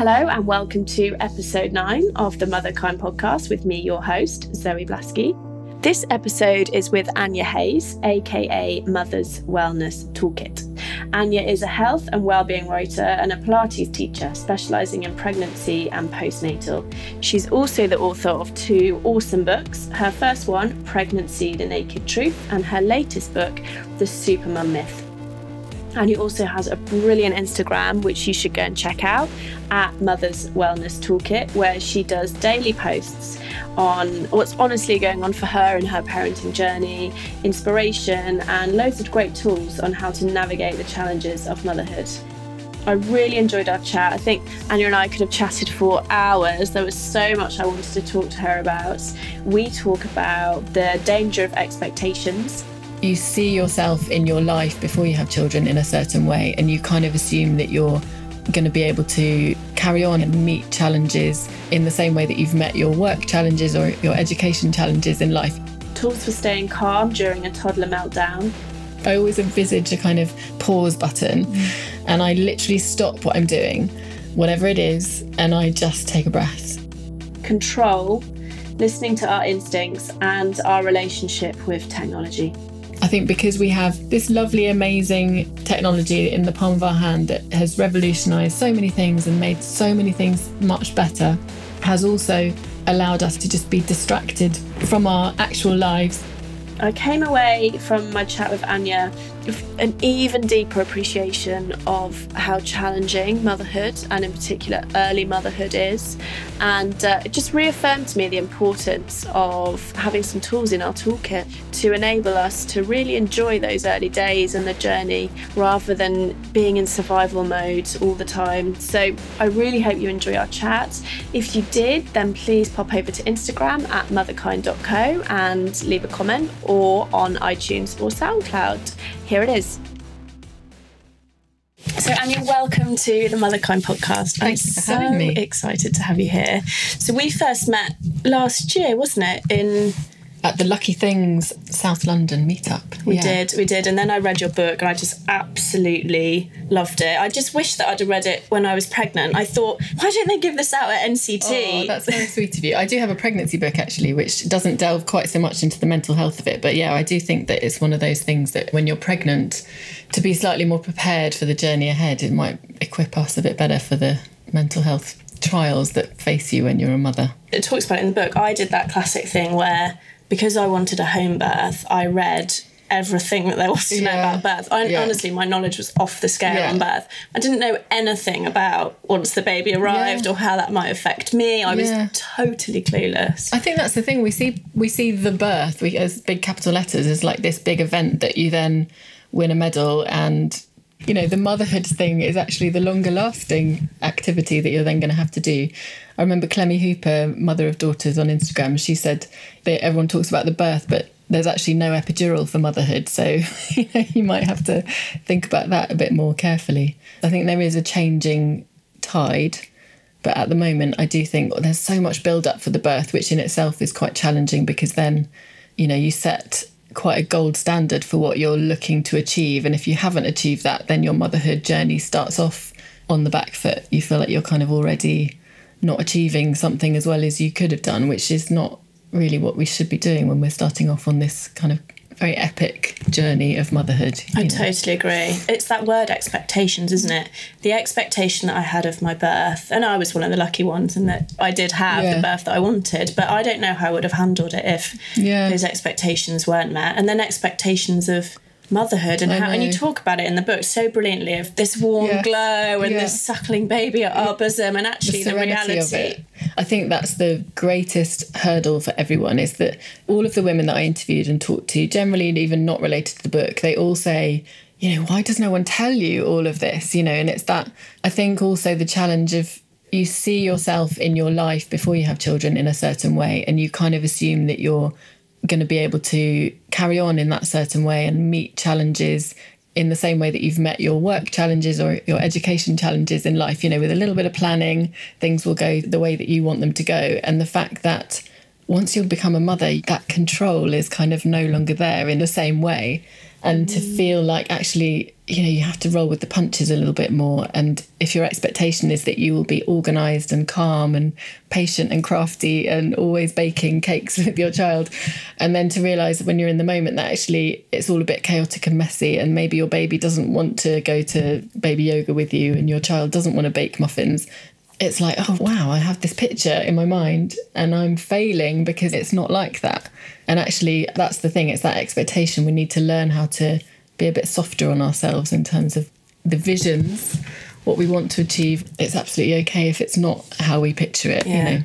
Hello, and welcome to episode nine of the Motherkind podcast with me, your host, Zoe Blaskey. This episode is with Anya Hayes, aka Mother's Wellness Toolkit. Anya is a health and well-being writer and a Pilates teacher specializing in pregnancy and postnatal. She's also the author of two awesome books. Her first one, Pregnancy the Naked Truth, and her latest book, The Supermum Myth. And he also has a brilliant Instagram, which you should go and check out at Mother's Wellness Toolkit, where she does daily posts on what's honestly going on for her in her parenting journey, inspiration, and loads of great tools on how to navigate the challenges of motherhood. I really enjoyed our chat. I think Anya and I could have chatted for hours. There was so much I wanted to talk to her about. We talk about the danger of expectations you see yourself in your life before you have children in a certain way, and you kind of assume that you're going to be able to carry on and meet challenges in the same way that you've met your work challenges or your education challenges in life. Tools for staying calm during a toddler meltdown. I always envisage a kind of pause button, mm. and I literally stop what I'm doing, whatever it is, and I just take a breath. Control, listening to our instincts, and our relationship with technology. I think because we have this lovely, amazing technology in the palm of our hand that has revolutionized so many things and made so many things much better, has also allowed us to just be distracted from our actual lives. I came away from my chat with Anya an even deeper appreciation of how challenging motherhood and in particular early motherhood is. And uh, it just reaffirmed to me the importance of having some tools in our toolkit to enable us to really enjoy those early days and the journey rather than being in survival mode all the time. So i really hope you enjoy our chat. If you did then please pop over to instagram at motherkind.co and leave a comment or on itunes or soundcloud here it is. So, Anya, welcome to the Motherkind podcast. I'm so excited to have you here. So, we first met last year, wasn't it? In at the Lucky Things South London meetup. We yeah. did, we did. And then I read your book and I just absolutely loved it. I just wish that I'd have read it when I was pregnant. I thought, why don't they give this out at NCT? Oh, that's very sweet of you. I do have a pregnancy book actually, which doesn't delve quite so much into the mental health of it. But yeah, I do think that it's one of those things that when you're pregnant, to be slightly more prepared for the journey ahead, it might equip us a bit better for the mental health trials that face you when you're a mother. It talks about it in the book. I did that classic thing where because I wanted a home birth, I read everything that there was to know about birth. I, yeah. Honestly, my knowledge was off the scale yeah. on birth. I didn't know anything about once the baby arrived or how that might affect me. I was totally clueless. I think that's the thing. We see we see the birth we, as big capital letters as like this big event that you then win a medal and you know the motherhood thing is actually the longer lasting activity that you're then going to have to do I remember Clemmy Hooper, mother of daughters on Instagram, she said that everyone talks about the birth, but there's actually no epidural for motherhood. So you, know, you might have to think about that a bit more carefully. I think there is a changing tide. But at the moment, I do think there's so much build up for the birth, which in itself is quite challenging because then, you know, you set quite a gold standard for what you're looking to achieve. And if you haven't achieved that, then your motherhood journey starts off on the back foot. You feel like you're kind of already not achieving something as well as you could have done, which is not really what we should be doing when we're starting off on this kind of very epic journey of motherhood. I know. totally agree. It's that word expectations, isn't it? The expectation that I had of my birth, and I was one of the lucky ones in that I did have yeah. the birth that I wanted, but I don't know how I would have handled it if yeah. those expectations weren't met. And then expectations of motherhood and I how know. and you talk about it in the book so brilliantly of this warm yes. glow and yeah. this suckling baby at our bosom and actually the, the reality I think that's the greatest hurdle for everyone is that all of the women that I interviewed and talked to generally and even not related to the book they all say you know why does no one tell you all of this you know and it's that I think also the challenge of you see yourself in your life before you have children in a certain way and you kind of assume that you're going to be able to carry on in that certain way and meet challenges in the same way that you've met your work challenges or your education challenges in life. You know, with a little bit of planning, things will go the way that you want them to go. And the fact that once you become a mother, that control is kind of no longer there in the same way. And to mm. feel like actually you know you have to roll with the punches a little bit more. And if your expectation is that you will be organized and calm and patient and crafty and always baking cakes with your child and then to realize when you're in the moment that actually it's all a bit chaotic and messy and maybe your baby doesn't want to go to baby yoga with you and your child doesn't want to bake muffins it's like, oh, wow, I have this picture in my mind and I'm failing because it's not like that. And actually, that's the thing, it's that expectation. We need to learn how to be a bit softer on ourselves in terms of the visions, what we want to achieve. It's absolutely okay if it's not how we picture it, Yeah. you know.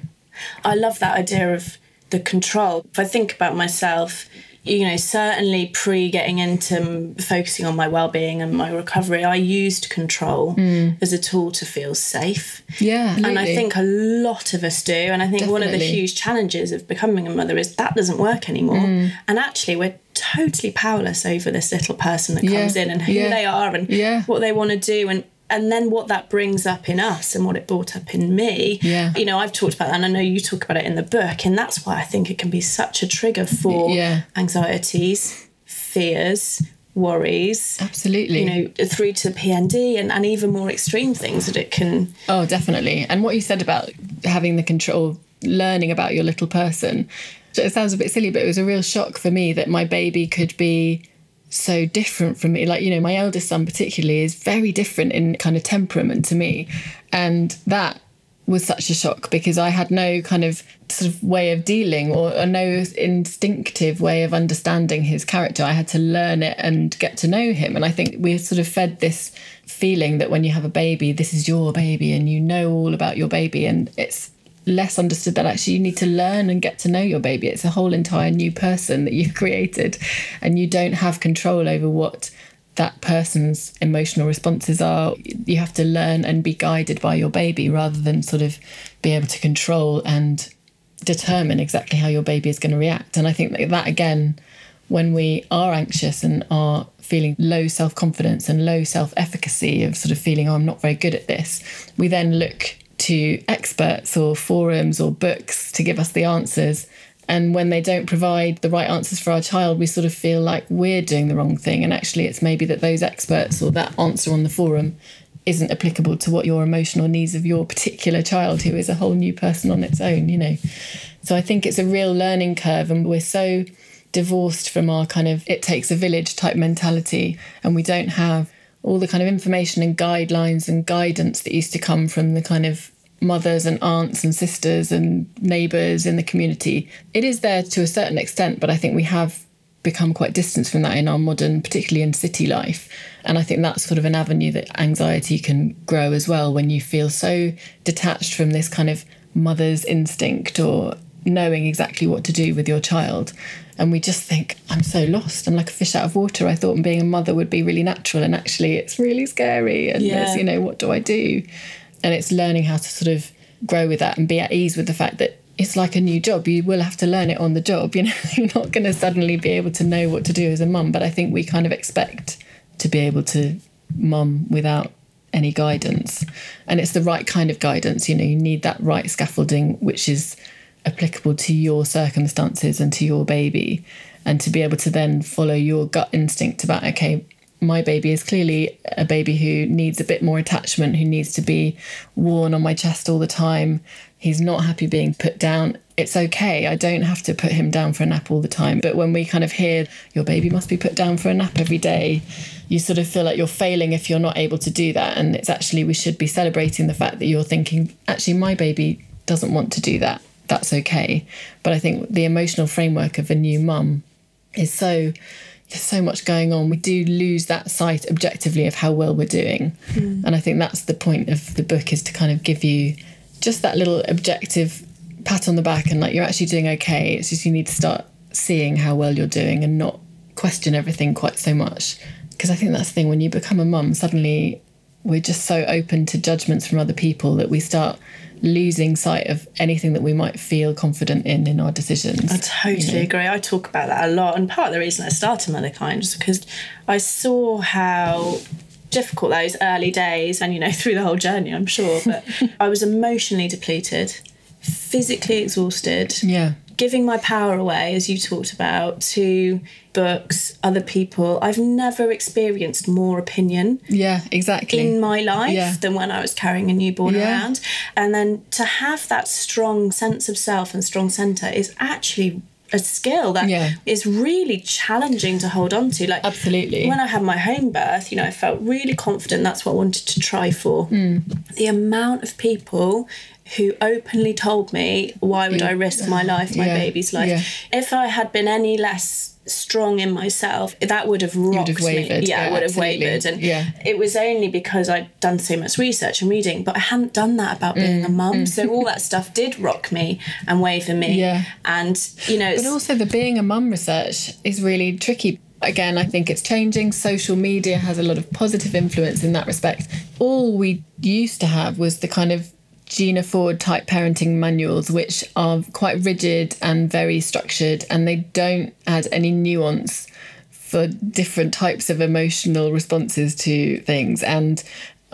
I love that idea of the control. If I think about myself, you know, certainly pre getting into focusing on my well being and my recovery, I used control as a tool to feel safe. Yeah. And I think a lot of us do. And I think one of the huge challenges of becoming a mother is that doesn't work anymore. Mm. And actually, we're totally powerless over this little person that Yeah. comes in and who Yeah. they are and Yeah. what they want to do. And and then what that brings up in us and what it brought up in me. Yeah. You know, I've talked about that and I know you talk about it in the book. And that's why I think it can be such a trigger for Yeah. anxieties, fears, worries, Absolutely. you know, through to PND and, and even more extreme things that it can Oh, definitely. And what you said about having the control, learning about your little person, it sounds a bit silly, but it was a real shock for me that my baby could be so different from me. Like, you know, my eldest son, particularly, is very different in kind of temperament to me. And that was such a shock because I had no kind of sort of way of dealing or, or no instinctive way of understanding his character. I had to learn it and get to know him. And I think we're sort of fed this feeling that when you have a baby, this is your baby and you know all about your baby. And it's less understood that actually you need to learn and get to know your baby. It's a whole entire new person that you've created and you don't have control over what that person's emotional responses are. You have to learn and be guided by your baby rather than sort of be able to control and determine exactly how your baby is going to react. And I think that, that again, when we are anxious and are feeling low self confidence and low self efficacy of sort of feeling, oh, I'm not very good at this, we then look to experts or forums or books to give us the answers. And when they don't provide the right answers for our child, we sort of feel like we're doing the wrong thing. And actually, it's maybe that those experts or that answer on the forum isn't applicable to what your emotional needs of your particular child, who is a whole new person on its own, you know. So I think it's a real learning curve, and we're so divorced from our kind of it takes a village type mentality, and we don't have all the kind of information and guidelines and guidance that used to come from the kind of mothers and aunts and sisters and neighbours in the community. It is there to a certain extent, but I think we have become quite distant from that in our modern, particularly in city life. And I think that's sort of an avenue that anxiety can grow as well when you feel so detached from this kind of mother's instinct or knowing exactly what to do with your child. And we just think, I'm so lost. I'm like a fish out of water. I thought being a mother would be really natural. And actually, it's really scary. And Yeah. there's, you know, what do I do? And it's learning how to sort of grow with that and be at ease with the fact that it's like a new job. You will have to learn it on the job. You know, you're not going to suddenly be able to know what to do as a mum. But I think we kind of expect to be able to mum without any guidance. And it's the right kind of guidance. You know, you need that right scaffolding, which is applicable to your circumstances and to your baby. And to be able to then follow your gut instinct about, okay, my baby is clearly a baby who needs a bit more attachment, who needs to be worn on my chest all the time. He's not happy being put down. It's okay. I don't have to put him down for a nap all the time. But when we kind of hear your baby must be put down for a nap every day, you sort of feel like you're failing if you're not able to do that. And it's actually, we should be celebrating the fact that you're thinking, actually, my baby doesn't want to do that. That's okay. But I think the emotional framework of a new mum is so there's so much going on. We do lose that sight objectively of how well we're doing. Hmm. And I think that's the point of the book is to kind of give you just that little objective pat on the back and like you're actually doing okay. It's just you need to start seeing how well you're doing and not question everything quite so much. Because I think that's the thing when you become a mum, suddenly we're just so open to judgments from other people that we start losing sight of anything that we might feel confident in in our decisions. I totally agree. I talk about that a lot. And part of the reason I started Motherkind is because I saw how difficult those early days and, you know, through the whole journey, I'm sure, but I was emotionally depleted, physically exhausted, Yeah. Giving my power away, as you talked about, to books, other people, I've never experienced more opinion Yeah, exactly. in my life Yeah. than when I was carrying a newborn Yeah. around. And then to have that strong sense of self and strong centre is actually a skill that is Yeah. really challenging to hold on to. Like Absolutely. when I had my home birth, you know, I felt really confident that's what I wanted to try for. Hmm. The amount of people who openly told me, why would I risk my life, my Yeah. baby's life? Yeah. If I had been any less strong in myself, that would have rocked have wavered. me. Yeah, Yeah, I would have wavered. And Yeah. it was only because I'd done so much research and reading, but I hadn't done that about being Mm, a mum. So all that stuff did rock me and waver me. Yeah. And, you know, But also, the being a mum research is really tricky. Again, I think it's changing. Social media has a lot of positive influence in that respect. All we used to have was the kind of Gina Ford type parenting manuals, which are quite rigid and very structured, and they don't add any nuance for different types of emotional responses to things. And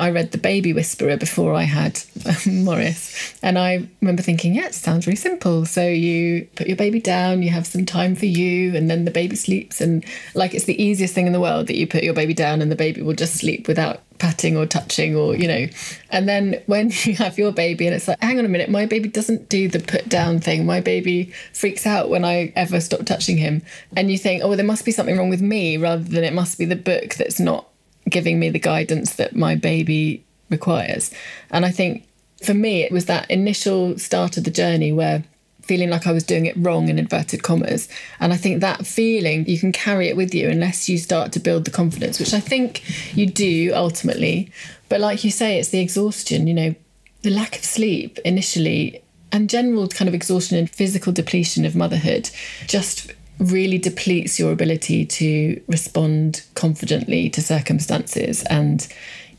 I read The Baby Whisperer before I had Morris, and I remember thinking, yeah, it sounds really simple. So you put your baby down, you have some time for you, and then the baby sleeps. And like it's the easiest thing in the world that you put your baby down and the baby will just sleep without patting or touching or, you know. And then when you have your baby, and it's like, hang on a minute, my baby doesn't do the put down thing. My baby freaks out when I ever stop touching him. And you think, oh, well, there must be something wrong with me rather than it must be the book that's not giving me the guidance that my baby requires. And I think for me, it was that initial start of the journey where feeling like I was doing it wrong in inverted commas. And I think that feeling, you can carry it with you unless you start to build the confidence, which I think you do ultimately. But like you say, it's the exhaustion, you know, the lack of sleep initially and general kind of exhaustion and physical depletion of motherhood just really depletes your ability to respond confidently to circumstances. And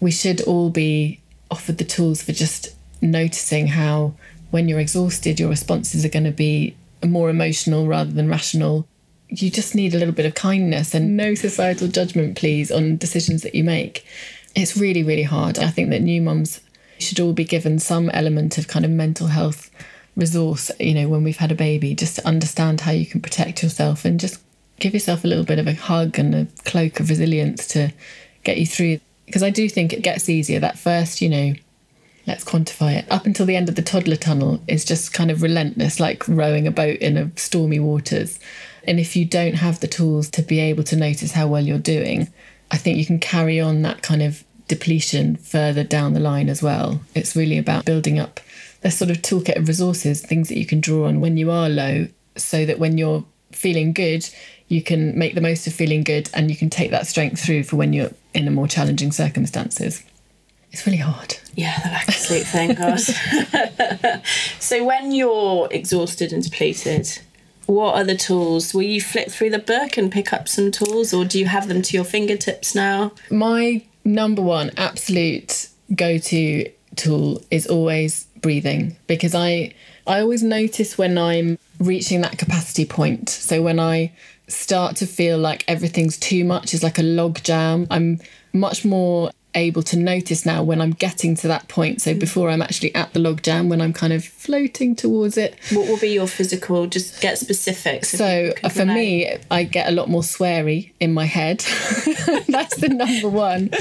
we should all be offered the tools for just noticing how, when you're exhausted, your responses are going to be more emotional rather than rational. You just need a little bit of kindness and no societal judgment, please, on decisions that you make. It's really, really hard. I think that new mums should all be given some element of kind of mental health resource, you know, when we've had a baby, just to understand how you can protect yourself and just give yourself a little bit of a hug and a cloak of resilience to get you through. Because I do think it gets easier. That first, you know, let's quantify it, up until the end of the toddler tunnel is just kind of relentless, like rowing a boat in a stormy waters. And if you don't have the tools to be able to notice how well you're doing, I think you can carry on that kind of depletion further down the line as well. It's really about building up this sort of toolkit of resources, things that you can draw on when you are low, so that when you're feeling good, you can make the most of feeling good and you can take that strength through for when you're in a more challenging circumstances. It's really hard. Yeah, the lack of sleep, thank God. so when you're exhausted and depleted, what are the tools? Will you flip through the book and pick up some tools, or do you have them to your fingertips now? My number one absolute go to tool is always breathing because I I always notice when I'm reaching that capacity point. So when I start to feel like everything's too much, it's like a log jam, I'm much more able to notice now when I'm getting to that point. So mm. before I'm actually at the log jam, when I'm kind of floating towards it. What will be your physical? Just get specific. So for relate. me, I get a lot more sweary in my head. That's the number one.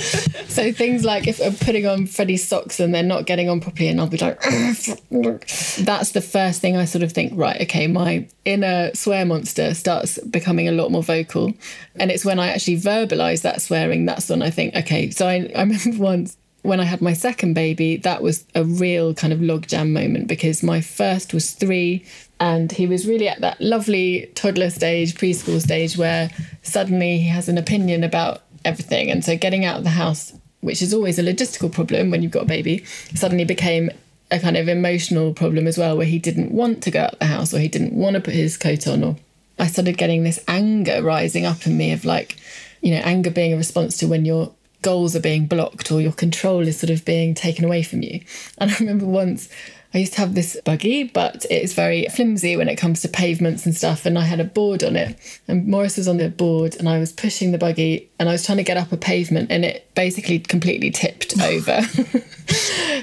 So things like if I'm putting on Freddie's socks and they're not getting on properly, and I'll be like, that's the first thing I sort of think. Right, okay, my inner swear monster starts becoming a lot more vocal, and it's when I actually verbalize that swearing. That's when I think, okay. So I, I remember once when I had my second baby, that was a real kind of logjam moment because my first was three and he was really at that lovely toddler stage, preschool stage where suddenly he has an opinion about everything. And so getting out of the house, which is always a logistical problem when you've got a baby, suddenly became a kind of emotional problem as well, where he didn't want to go out the house or he didn't want to put his coat on or I started getting this anger rising up in me of like, you know, anger being a response to when your goals are being blocked or your control is sort of being taken away from you. And I remember once I used to have this buggy, but it's very flimsy when it comes to pavements and stuff. And I had a board on it, and Morris was on the board, and I was pushing the buggy, and I was trying to get up a pavement, and it basically completely tipped over.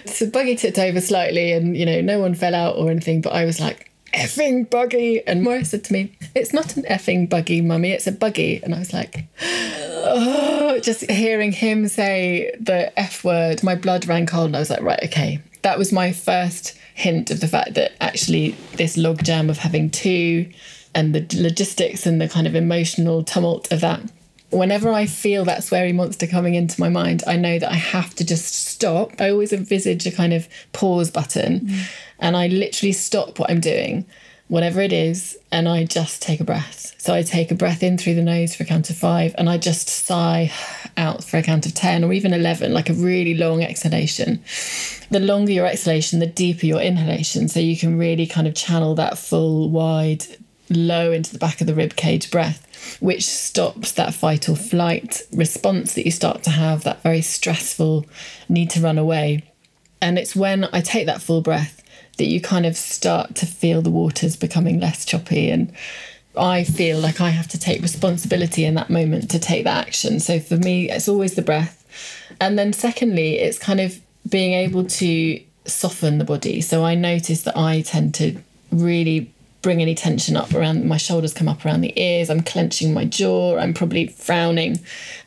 so the buggy tipped over slightly, and you know, no one fell out or anything, but I was like, effing buggy. And Morris said to me, It's not an effing buggy, mummy, it's a buggy. And I was like, Oh, just hearing him say the F word, my blood ran cold. And I was like, Right, okay. That was my first hint of the fact that actually this logjam of having two and the logistics and the kind of emotional tumult of that whenever I feel that sweary monster coming into my mind, I know that I have to just stop. I always envisage a kind of pause button mm. and I literally stop what I'm doing, whatever it is, and I just take a breath. So I take a breath in through the nose for a count of five and I just sigh out for a count of 10 or even 11, like a really long exhalation. The longer your exhalation, the deeper your inhalation. So you can really kind of channel that full, wide, low into the back of the rib cage breath which stops that fight or flight response that you start to have, that very stressful need to run away. And it's when I take that full breath that you kind of start to feel the waters becoming less choppy. And I feel like I have to take responsibility in that moment to take that action. So for me, it's always the breath. And then, secondly, it's kind of being able to soften the body. So I notice that I tend to really bring any tension up around my shoulders come up around the ears i'm clenching my jaw i'm probably frowning.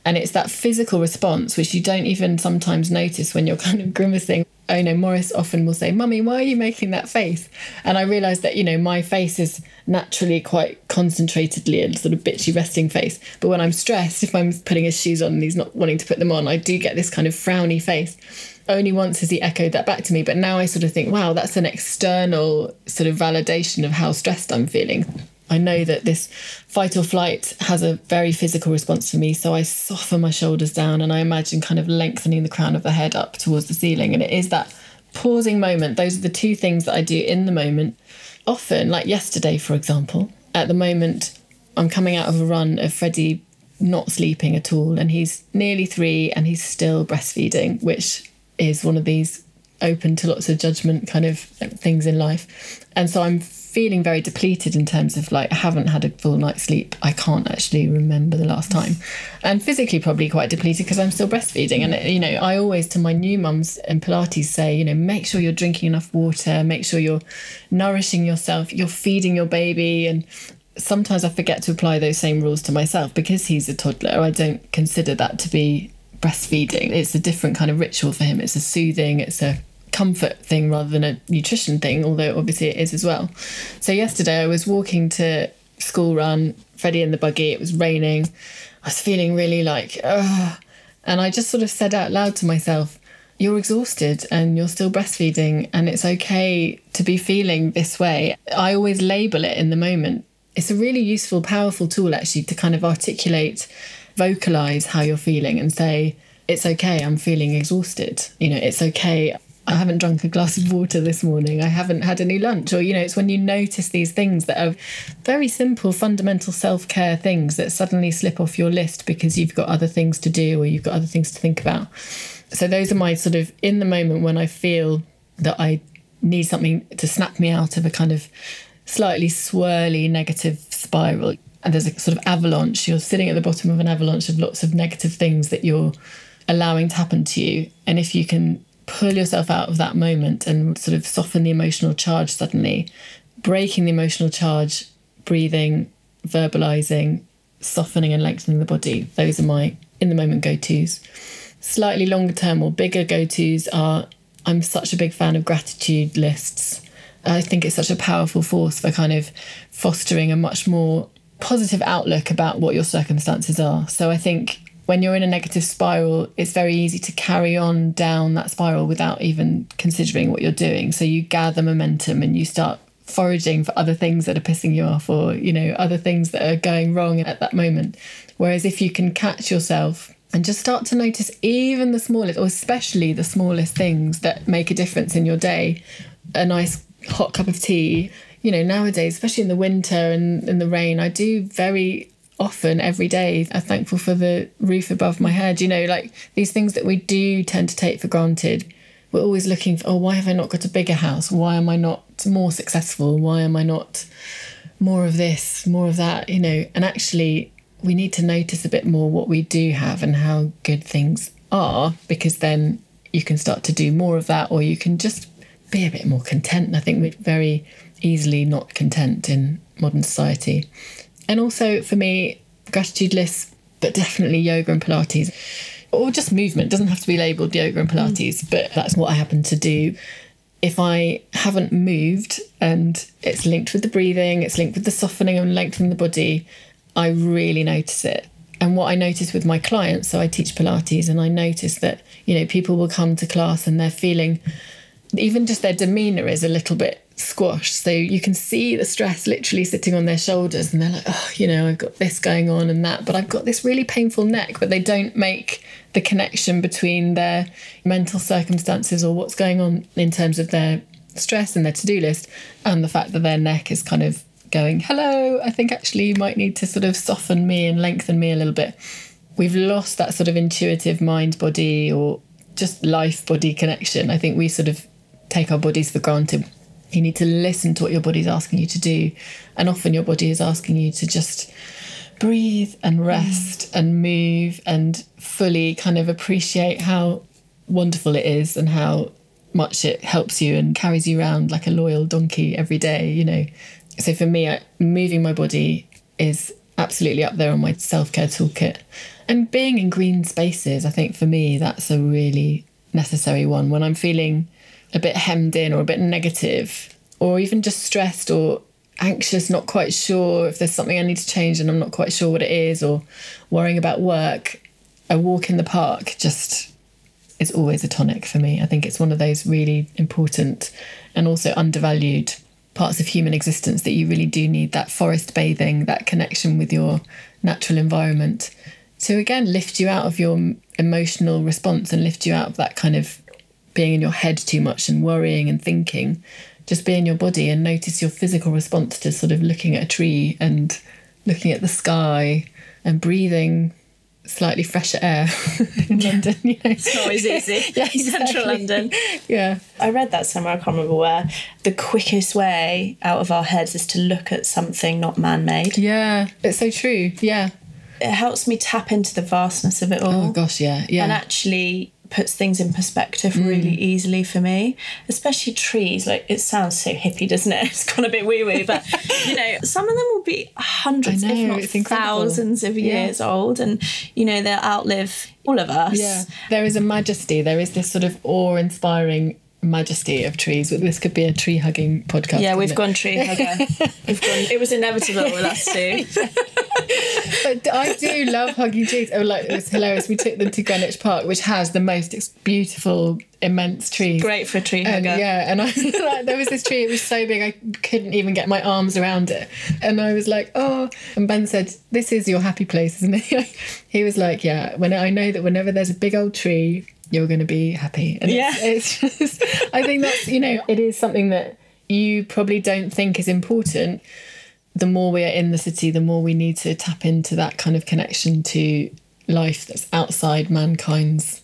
And it's that physical response which you don't even sometimes notice when you're kind of grimacing. Oh no morris often will say mummy why are you making that face? And i realize that you know my face is naturally quite concentratedly a sort of bitchy resting face. But when i'm stressed if i'm putting his shoes on and he's not wanting to put them on i do get this kind of frowny face only once has he echoed that back to me. But now I sort of think, wow, that's an external sort of validation of how stressed I'm feeling. I know that this fight or flight has a very physical response for me. So I soften my shoulders down and I imagine kind of lengthening the crown of the head up towards the ceiling. And it is that pausing moment. Those are the two things that I do in the moment. Often, like yesterday, for example, at the moment, I'm coming out of a run of Freddie not sleeping at all. And he's nearly three and he's still breastfeeding, which is one of these open to lots of judgment kind of things in life. And so I'm feeling very depleted in terms of like I haven't had a full night's sleep. I can't actually remember the last time. And physically probably quite depleted because I'm still breastfeeding. And you know, I always to my new mums in Pilates say, you know, make sure you're drinking enough water, make sure you're nourishing yourself, you're feeding your baby and sometimes I forget to apply those same rules to myself because he's a toddler. I don't consider that to be breastfeeding. It's a different kind of ritual for him. It's a soothing, it's a comfort thing rather than a nutrition thing, although obviously it is as well. So yesterday I was walking to school run, Freddie in the buggy, it was raining. I was feeling really like, ugh. And I just sort of said out loud to myself, you're exhausted and you're still breastfeeding, and it's okay to be feeling this way. I always label it in the moment. It's a really useful, powerful tool actually to kind of articulate vocalize how you're feeling and say, it's okay, I'm feeling exhausted. You know, it's okay. I haven't drunk a glass of water this morning. I haven't had any lunch. Or, you know, it's when you notice these things that are very simple, fundamental self care things that suddenly slip off your list because you've got other things to do or you've got other things to think about. So, those are my sort of in the moment when I feel that I need something to snap me out of a kind of slightly swirly negative spiral and there's a sort of avalanche. You're sitting at the bottom of an avalanche of lots of negative things that you're allowing to happen to you. And if you can pull yourself out of that moment and sort of soften the emotional charge suddenly, breaking the emotional charge, breathing, verbalizing, softening and lengthening the body, those are my in the moment go tos. Slightly longer term or bigger go tos are I'm such a big fan of gratitude lists. I think it's such a powerful force for kind of fostering a much more positive outlook about what your circumstances are. So I think when you're in a negative spiral, it's very easy to carry on down that spiral without even considering what you're doing. So you gather momentum and you start foraging for other things that are pissing you off or, you know, other things that are going wrong at that moment. Whereas if you can catch yourself and just start to notice even the smallest, or especially the smallest things that make a difference in your day, a nice hot cup of tea, you know, nowadays, especially in the winter and in the rain, I do very often every day I'm thankful for the roof above my head. You know, like these things that we do tend to take for granted. We're always looking for, oh, why have I not got a bigger house? Why am I not more successful? Why am I not more of this, more of that? You know, and actually, we need to notice a bit more what we do have and how good things are because then you can start to do more of that or you can just be a bit more content. And I think we're very easily not content in modern society. And also for me, gratitude lists, but definitely yoga and Pilates, or just movement. It doesn't have to be labelled yoga and Pilates, mm. but that's what I happen to do. If I haven't moved and it's linked with the breathing, it's linked with the softening and lengthening the body, I really notice it. And what I notice with my clients, so I teach Pilates, and I notice that, you know, people will come to class and they're feeling, even just their demeanor is a little bit squashed. So you can see the stress literally sitting on their shoulders, and they're like, oh, you know, I've got this going on and that, but I've got this really painful neck, but they don't make the connection between their mental circumstances or what's going on in terms of their stress and their to do list and the fact that their neck is kind of going, hello, I think actually you might need to sort of soften me and lengthen me a little bit. We've lost that sort of intuitive mind body or just life body connection. I think we sort of take our bodies for granted. You need to listen to what your body's asking you to do. And often your body is asking you to just breathe and rest mm. and move and fully kind of appreciate how wonderful it is and how much it helps you and carries you around like a loyal donkey every day, you know so for me, I, moving my body is absolutely up there on my self care toolkit. And being in green spaces, I think for me, that's a really necessary one. When I'm feeling a bit hemmed in or a bit negative, or even just stressed or anxious, not quite sure if there's something I need to change and I'm not quite sure what it is, or worrying about work, a walk in the park just is always a tonic for me. I think it's one of those really important and also undervalued parts of human existence that you really do need that forest bathing, that connection with your natural environment to again lift you out of your emotional response and lift you out of that kind of being in your head too much and worrying and thinking. Just be in your body and notice your physical response to sort of looking at a tree and looking at the sky and breathing slightly fresher air in yeah. London. You know, it's not always easy. yeah, exactly. central London. Yeah, I read that somewhere. I can't remember where. The quickest way out of our heads is to look at something not man-made. Yeah, it's so true. Yeah, it helps me tap into the vastness of it oh all. Oh gosh, yeah, yeah, and actually puts things in perspective mm. really easily for me, especially trees. Like it sounds so hippie, doesn't it? It's gone a bit wee wee, but you know, some of them will be hundreds, know, if not thousands of years yeah. old, and you know they'll outlive all of us. Yeah, there is a majesty. There is this sort of awe-inspiring majesty of trees. This could be a tree hugging podcast. Yeah, we've gone tree hugger. we've gone. It was inevitable with us too. but I do love hugging trees. Oh, like it was hilarious. We took them to Greenwich Park, which has the most beautiful, immense trees. Great for a tree hugger. And, yeah, and I like, there was this tree. It was so big I couldn't even get my arms around it. And I was like, oh. And Ben said, "This is your happy place, isn't it?" he was like, "Yeah." When I know that whenever there's a big old tree you're going to be happy. And yeah. It's, it's just, I think that's, you know, it is something that you probably don't think is important. The more we are in the city, the more we need to tap into that kind of connection to life that's outside mankind's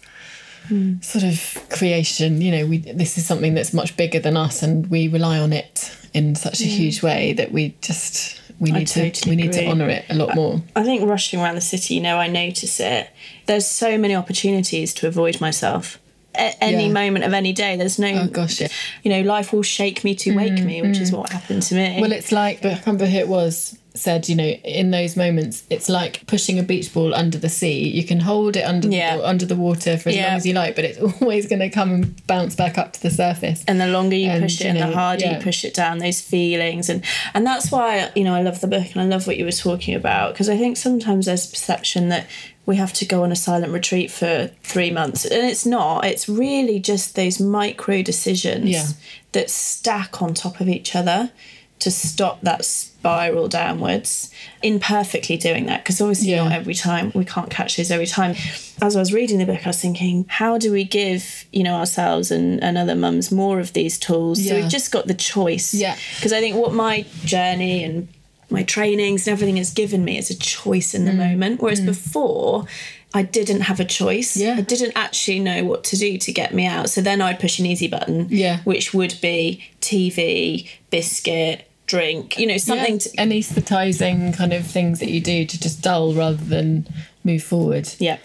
mm. sort of creation. You know, we this is something that's much bigger than us, and we rely on it in such a mm. huge way that we just we need to we need to honour it a lot more. I think rushing around the city, you know, I notice it. There's so many opportunities to avoid myself. At any yeah. moment of any day, there's no. Oh gosh, yeah. you know, life will shake me to wake mm, me, which mm. is what happened to me. Well, it's like I remember who it was said, you know, in those moments, it's like pushing a beach ball under the sea. You can hold it under yeah. the, under the water for as yeah. long as you like, but it's always going to come and bounce back up to the surface. And the longer you and, push it, you know, and the harder yeah. you push it down, those feelings, and and that's why you know I love the book and I love what you were talking about because I think sometimes there's perception that we have to go on a silent retreat for three months. And it's not, it's really just those micro decisions yeah. that stack on top of each other to stop that spiral downwards imperfectly doing that because obviously yeah. not every time we can't catch those every time as i was reading the book i was thinking how do we give you know ourselves and, and other mums more of these tools yeah. so we've just got the choice yeah because i think what my journey and my trainings and everything has given me is a choice in the mm. moment whereas mm. before I didn't have a choice. Yeah. I didn't actually know what to do to get me out. So then I'd push an easy button. Yeah. Which would be TV, biscuit, drink, you know, something yeah, to anesthetizing kind of things that you do to just dull rather than move forward. Yeah.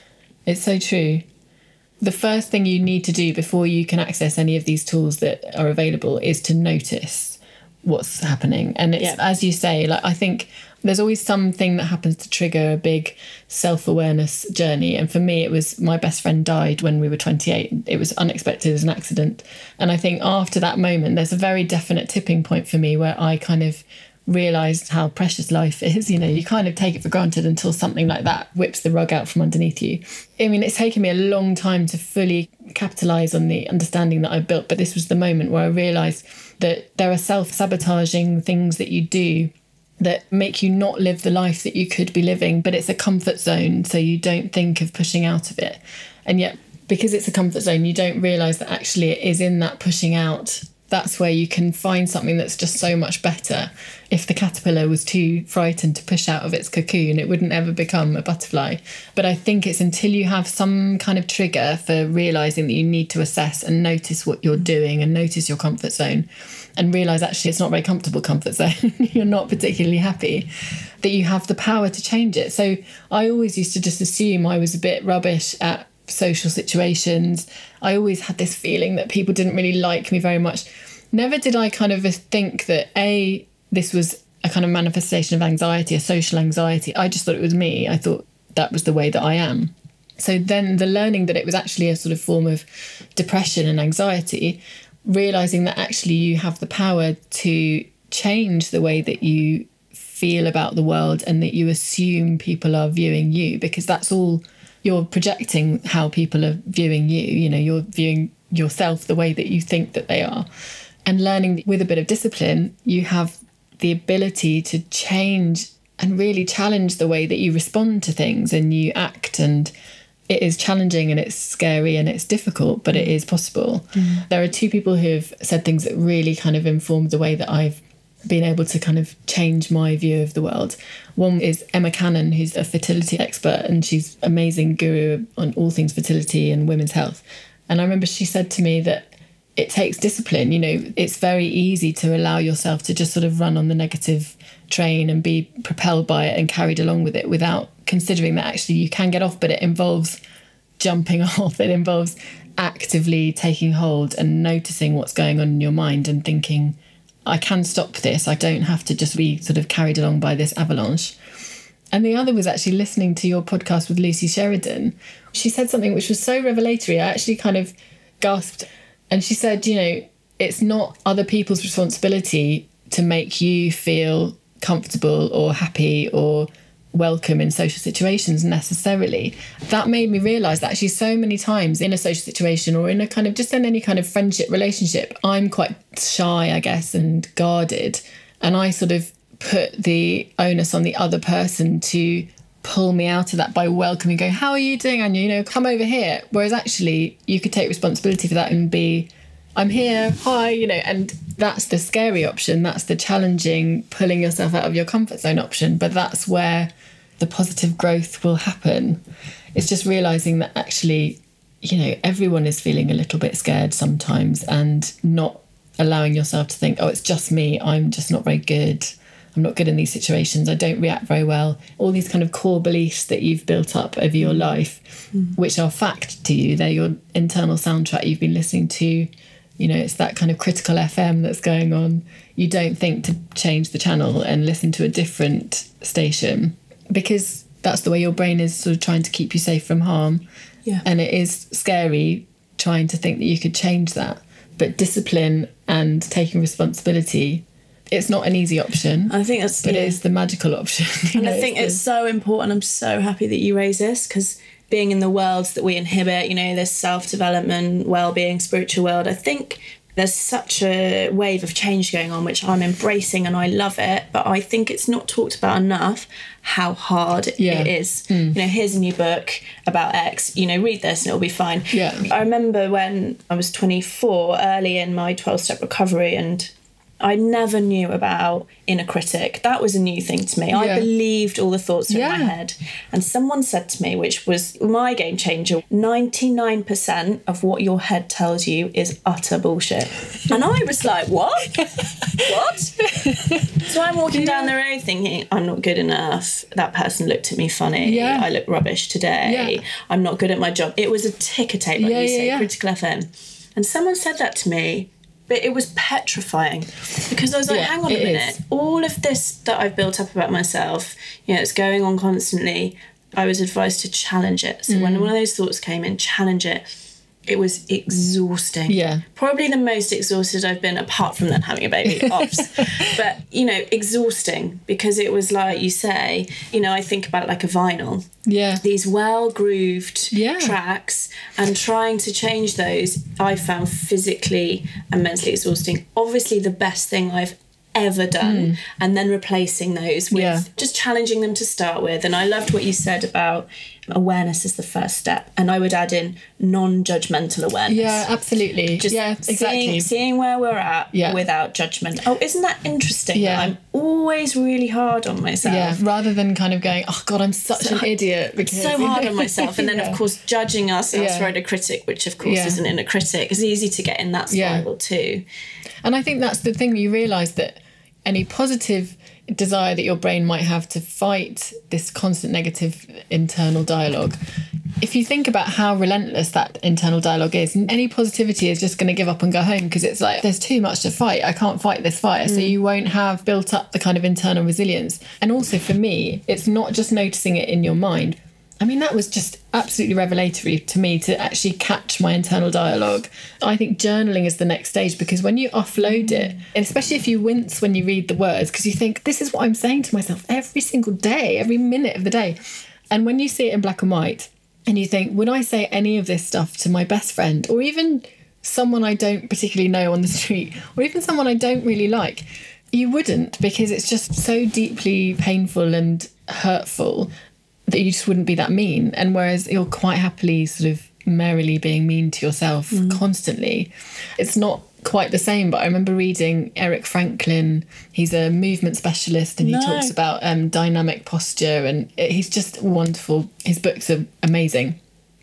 It's so true. the first thing you need to do before you can access any of these tools that are available is to notice what's happening. And it's Yeah. as you say, like I think there's always something that happens to trigger a big self-awareness journey. And for me, it was my best friend died when we were 28. It was unexpected as an accident. And I think after that moment, there's a very definite tipping point for me where I kind of realized how precious life is. You know, you kind of take it for granted until something like that whips the rug out from underneath you. I mean, it's taken me a long time to fully capitalize on the understanding that I built, but this was the moment where I realized that there are self sabotaging things that you do that make you not live the life that you could be living, but it's a comfort zone, so you don't think of pushing out of it. And yet, because it's a comfort zone, you don't realize that actually it is in that pushing out that's where you can find something that's just so much better. If the caterpillar was too frightened to push out of its cocoon, it wouldn't ever become a butterfly. But I think it's until you have some kind of trigger for realizing that you need to assess and notice what you're doing and notice your comfort zone and realize actually it's not very comfortable comfort zone. you're not particularly happy that you have the power to change it. So I always used to just assume I was a bit rubbish at social situations. I always had this feeling that people didn't really like me very much. Never did I kind of think that A, this was a kind of manifestation of anxiety, a social anxiety. I just thought it was me. I thought that was the way that I am. So then the learning that it was actually a sort of form of depression and anxiety, realizing that actually you have the power to change the way that you feel about the world and that you assume people are viewing you because that's all you're projecting how people are viewing you. You know, you're viewing yourself the way that you think that they are. And learning with a bit of discipline, you have the ability to change and really challenge the way that you respond to things and you act. And it is challenging and it's scary and it's difficult, but it is possible. Mm. There are two people who have said things that really kind of informed the way that I've been able to kind of change my view of the world. One is Emma Cannon, who's a fertility expert, and she's amazing guru on all things fertility and women's health. And I remember she said to me that it takes discipline. You know, it's very easy to allow yourself to just sort of run on the negative train and be propelled by it and carried along with it without considering that actually you can get off, but it involves jumping off. It involves actively taking hold and noticing what's going on in your mind and thinking, I can stop this. I don't have to just be sort of carried along by this avalanche. And the other was actually listening to your podcast with Lucy Sheridan. She said something which was so revelatory. I actually kind of gasped. And she said, you know, it's not other people's responsibility to make you feel comfortable or happy or welcome in social situations necessarily. That made me realize that actually so many times in a social situation or in a kind of just in any kind of friendship relationship, I'm quite shy, I guess, and guarded. And I sort of put the onus on the other person to pull me out of that by welcoming, going, How are you doing, Anya? You know, come over here. Whereas actually you could take responsibility for that and be I'm here, hi, you know, and that's the scary option. That's the challenging, pulling yourself out of your comfort zone option. But that's where the positive growth will happen. It's just realizing that actually, you know, everyone is feeling a little bit scared sometimes and not allowing yourself to think, oh, it's just me. I'm just not very good. I'm not good in these situations. I don't react very well. All these kind of core beliefs that you've built up over your life, mm-hmm. which are fact to you, they're your internal soundtrack you've been listening to you know it's that kind of critical fm that's going on you don't think to change the channel and listen to a different station because that's the way your brain is sort of trying to keep you safe from harm Yeah. and it is scary trying to think that you could change that but discipline and taking responsibility it's not an easy option I think that's but yeah. it is the magical option And know, I think the- it's so important. I'm so happy that you raise this because being in the worlds that we inhibit, you know, this self development, well being, spiritual world, I think there's such a wave of change going on, which I'm embracing and I love it. But I think it's not talked about enough how hard Yeah. it is. Hmm. You know, here's a new book about X, you know, read this and it'll be fine. Yeah. I remember when I was 24, early in my 12 step recovery, and I never knew about inner critic. That was a new thing to me. I believed all the thoughts that were in Yeah. my head. And someone said to me, which was my game changer 99% of what your head tells you is utter bullshit. And I was like, what? what? So I'm walking down the road thinking, I'm not good enough. That person looked at me funny. Yeah. I look rubbish today. Yeah. I'm not good at my job. It was a ticker tape, like Yeah, you yeah, say, yeah. Critical FM. And someone said that to me, but it was petrifying because I was like, Yeah, hang on a minute. is. All of this that I've built up about myself, you know, it's going on constantly. I was advised to challenge it. So Mm. when one of those thoughts came in, challenge it. It was exhausting. Yeah. Probably the most exhausted I've been, apart from then having a baby, ops. But, you know, exhausting because it was like you say, you know, I think about like a vinyl Yeah. these well grooved Yeah. tracks and trying to change those I found physically and mentally exhausting. Obviously, the best thing I've ever done, hmm. and then replacing those with. Yeah. just challenging them to start with. And I loved what you said about awareness is the first step, and I would add in non judgmental awareness. Yeah, absolutely. Just yeah, exactly. seeing, seeing where we're at Yeah. without judgment. Oh, isn't that interesting? Yeah. I'm always really hard on myself. yeah, rather than kind of going, oh God, I'm such an idiot. Because, so hard on myself and then Yeah. of course judging ourselves Yeah. for inner critic which of course Yeah. is an inner critic it's easy to get in that spiral too And I think that's the thing you realise that any positive desire that your brain might have to fight this constant negative internal dialogue, if you think about how relentless that internal dialogue is, any positivity is just going to give up and go home because it's like there's too much to fight. I can't fight this fire. So mm. you won't have built up the kind of internal resilience. And also for me, it's not just noticing it in your mind. I mean, that was just absolutely revelatory to me to actually catch my internal dialogue. I think journaling is the next stage because when you offload it, and especially if you wince when you read the words, because you think, this is what I'm saying to myself every single day, every minute of the day. And when you see it in black and white, and you think, would I say any of this stuff to my best friend or even someone I don't particularly know on the street or even someone I don't really like? You wouldn't because it's just so deeply painful and hurtful that you just wouldn't be that mean. And whereas you're quite happily sort of merrily being mean to yourself constantly, it's not quite the same. But I remember reading Eric Franklin. He's a movement specialist and he No. talks about um, dynamic posture and he's just wonderful. His books are amazing.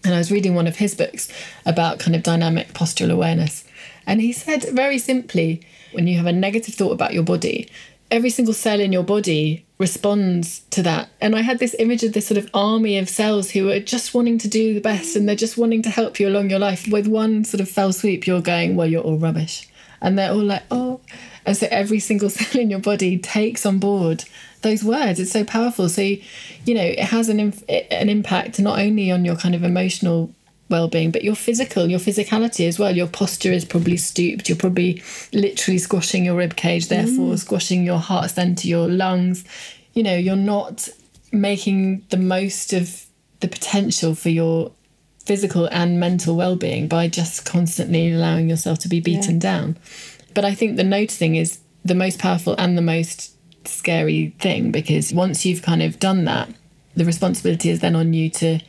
And I was reading one of his books about kind of dynamic postural awareness. And he said very simply when you have a negative thought about your body, every single cell in your body responds to that. And I had this image of this sort of army of cells who are just wanting to do the best and they're just wanting to help you along your life. With one sort of fell swoop, you're going, well, you're all rubbish. And they're all like, oh. And so every single cell in your body takes on board those words. It's so powerful. So, you know, it has an, an impact not only on your kind of emotional well-being but your physical your physicality as well. Your posture is probably stooped. You're probably literally squashing your rib cage therefore mm. squashing your heart center your lungs. You know you're not making the most of the potential for your physical and mental well-being by just constantly allowing yourself to be beaten down. But i think the noticing is the most powerful and the most scary thing because once you've kind of done that the responsibility is then on you to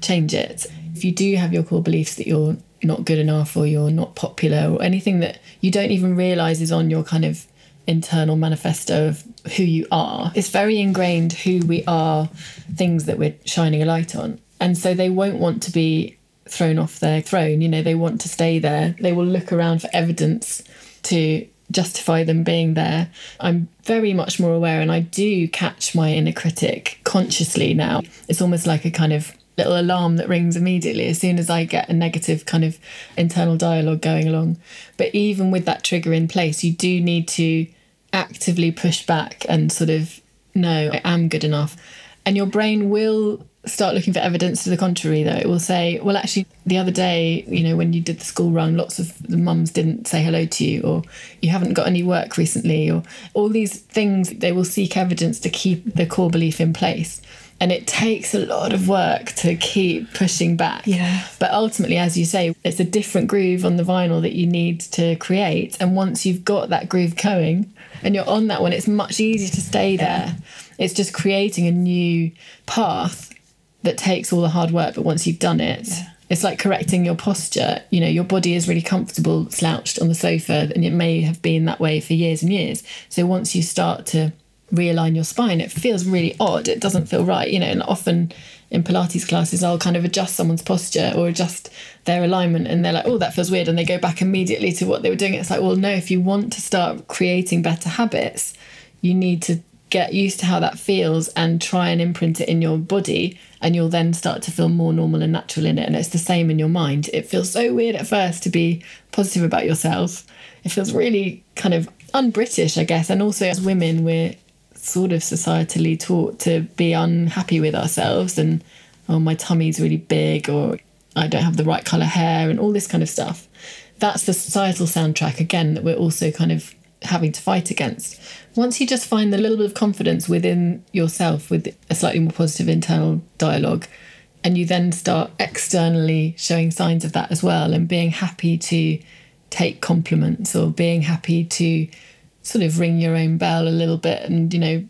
change it. If you do have your core beliefs that you're not good enough or you're not popular or anything that you don't even realize is on your kind of internal manifesto of who you are, it's very ingrained who we are, things that we're shining a light on. And so they won't want to be thrown off their throne. You know, they want to stay there. They will look around for evidence to justify them being there. I'm very much more aware and I do catch my inner critic consciously now. It's almost like a kind of little alarm that rings immediately as soon as I get a negative kind of internal dialogue going along. But even with that trigger in place, you do need to actively push back and sort of, no, I am good enough. And your brain will start looking for evidence to the contrary though it will say well actually the other day you know when you did the school run lots of the mums didn't say hello to you or you haven't got any work recently or all these things they will seek evidence to keep the core belief in place and it takes a lot of work to keep pushing back Yeah. but ultimately as you say it's a different groove on the vinyl that you need to create and once you've got that groove going and you're on that one it's much easier to stay there it's just creating a new path that takes all the hard work but once you've done it It's like correcting your posture. You know, your body is really comfortable slouched on the sofa, and it may have been that way for years and years. So once you start to realign your spine, it feels really odd. It doesn't feel right, you know, and often in Pilates classes, I'll kind of adjust someone's posture or adjust their alignment, and they're like, oh, that feels weird. And they go back immediately to what they were doing. It's like, well, no, if you want to start creating better habits, you need to get used to how that feels and try and imprint it in your body and you'll then start to feel more normal and natural in it and it's the same in your mind it feels so weird at first to be positive about yourself it feels really kind of un-british i guess and also as women we're sort of societally taught to be unhappy with ourselves and oh my tummy's really big or i don't have the right color hair and all this kind of stuff that's the societal soundtrack again that we're also kind of having to fight against. Once you just find the little bit of confidence within yourself with a slightly more positive internal dialogue, and you then start externally showing signs of that as well and being happy to take compliments or being happy to sort of ring your own bell a little bit and, you know,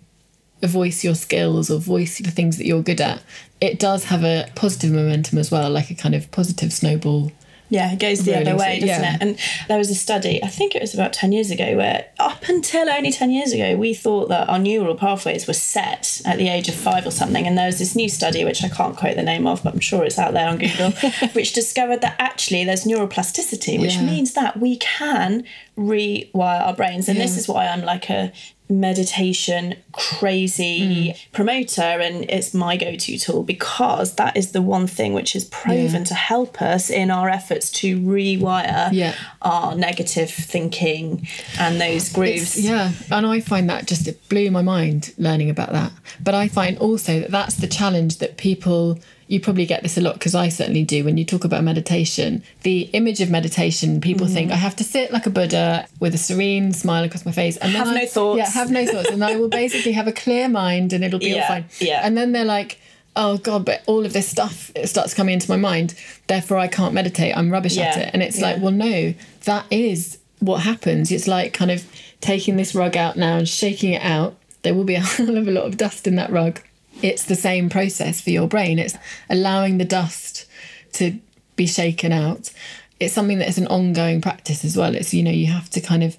voice your skills or voice the things that you're good at, it does have a positive momentum as well, like a kind of positive snowball yeah, it goes the other way, doesn't yeah. it? And there was a study, I think it was about 10 years ago, where up until only 10 years ago, we thought that our neural pathways were set at the age of five or something. And there was this new study, which I can't quote the name of, but I'm sure it's out there on Google, which discovered that actually there's neuroplasticity, which Yeah. means that we can rewire our brains. And this is why I'm like a meditation crazy mm. promoter and it's my go-to tool because that is the one thing which is proven Yeah. to help us in our efforts to rewire Yeah. our negative thinking and those grooves. It's- yeah, and I find that just it blew my mind learning about that. But I find also that that's the challenge that people you probably get this a lot because I certainly do when you talk about meditation. The image of meditation, people Mm-hmm. think I have to sit like a Buddha with a serene smile across my face and then Have I- no thoughts. Yeah, have no thoughts, and I will basically have a clear mind and it'll be all fine. yeah. And then they're like. Oh God! But all of this stuff it starts coming into my mind. Therefore, I can't meditate. I'm rubbish at it. And it's yeah. like, well, no, that is what happens. It's like kind of taking this rug out now and shaking it out. There will be a hell of a lot of dust in that rug. It's the same process for your brain. It's allowing the dust to be shaken out. It's something that is an ongoing practice as well. It's, you know, you have to kind of,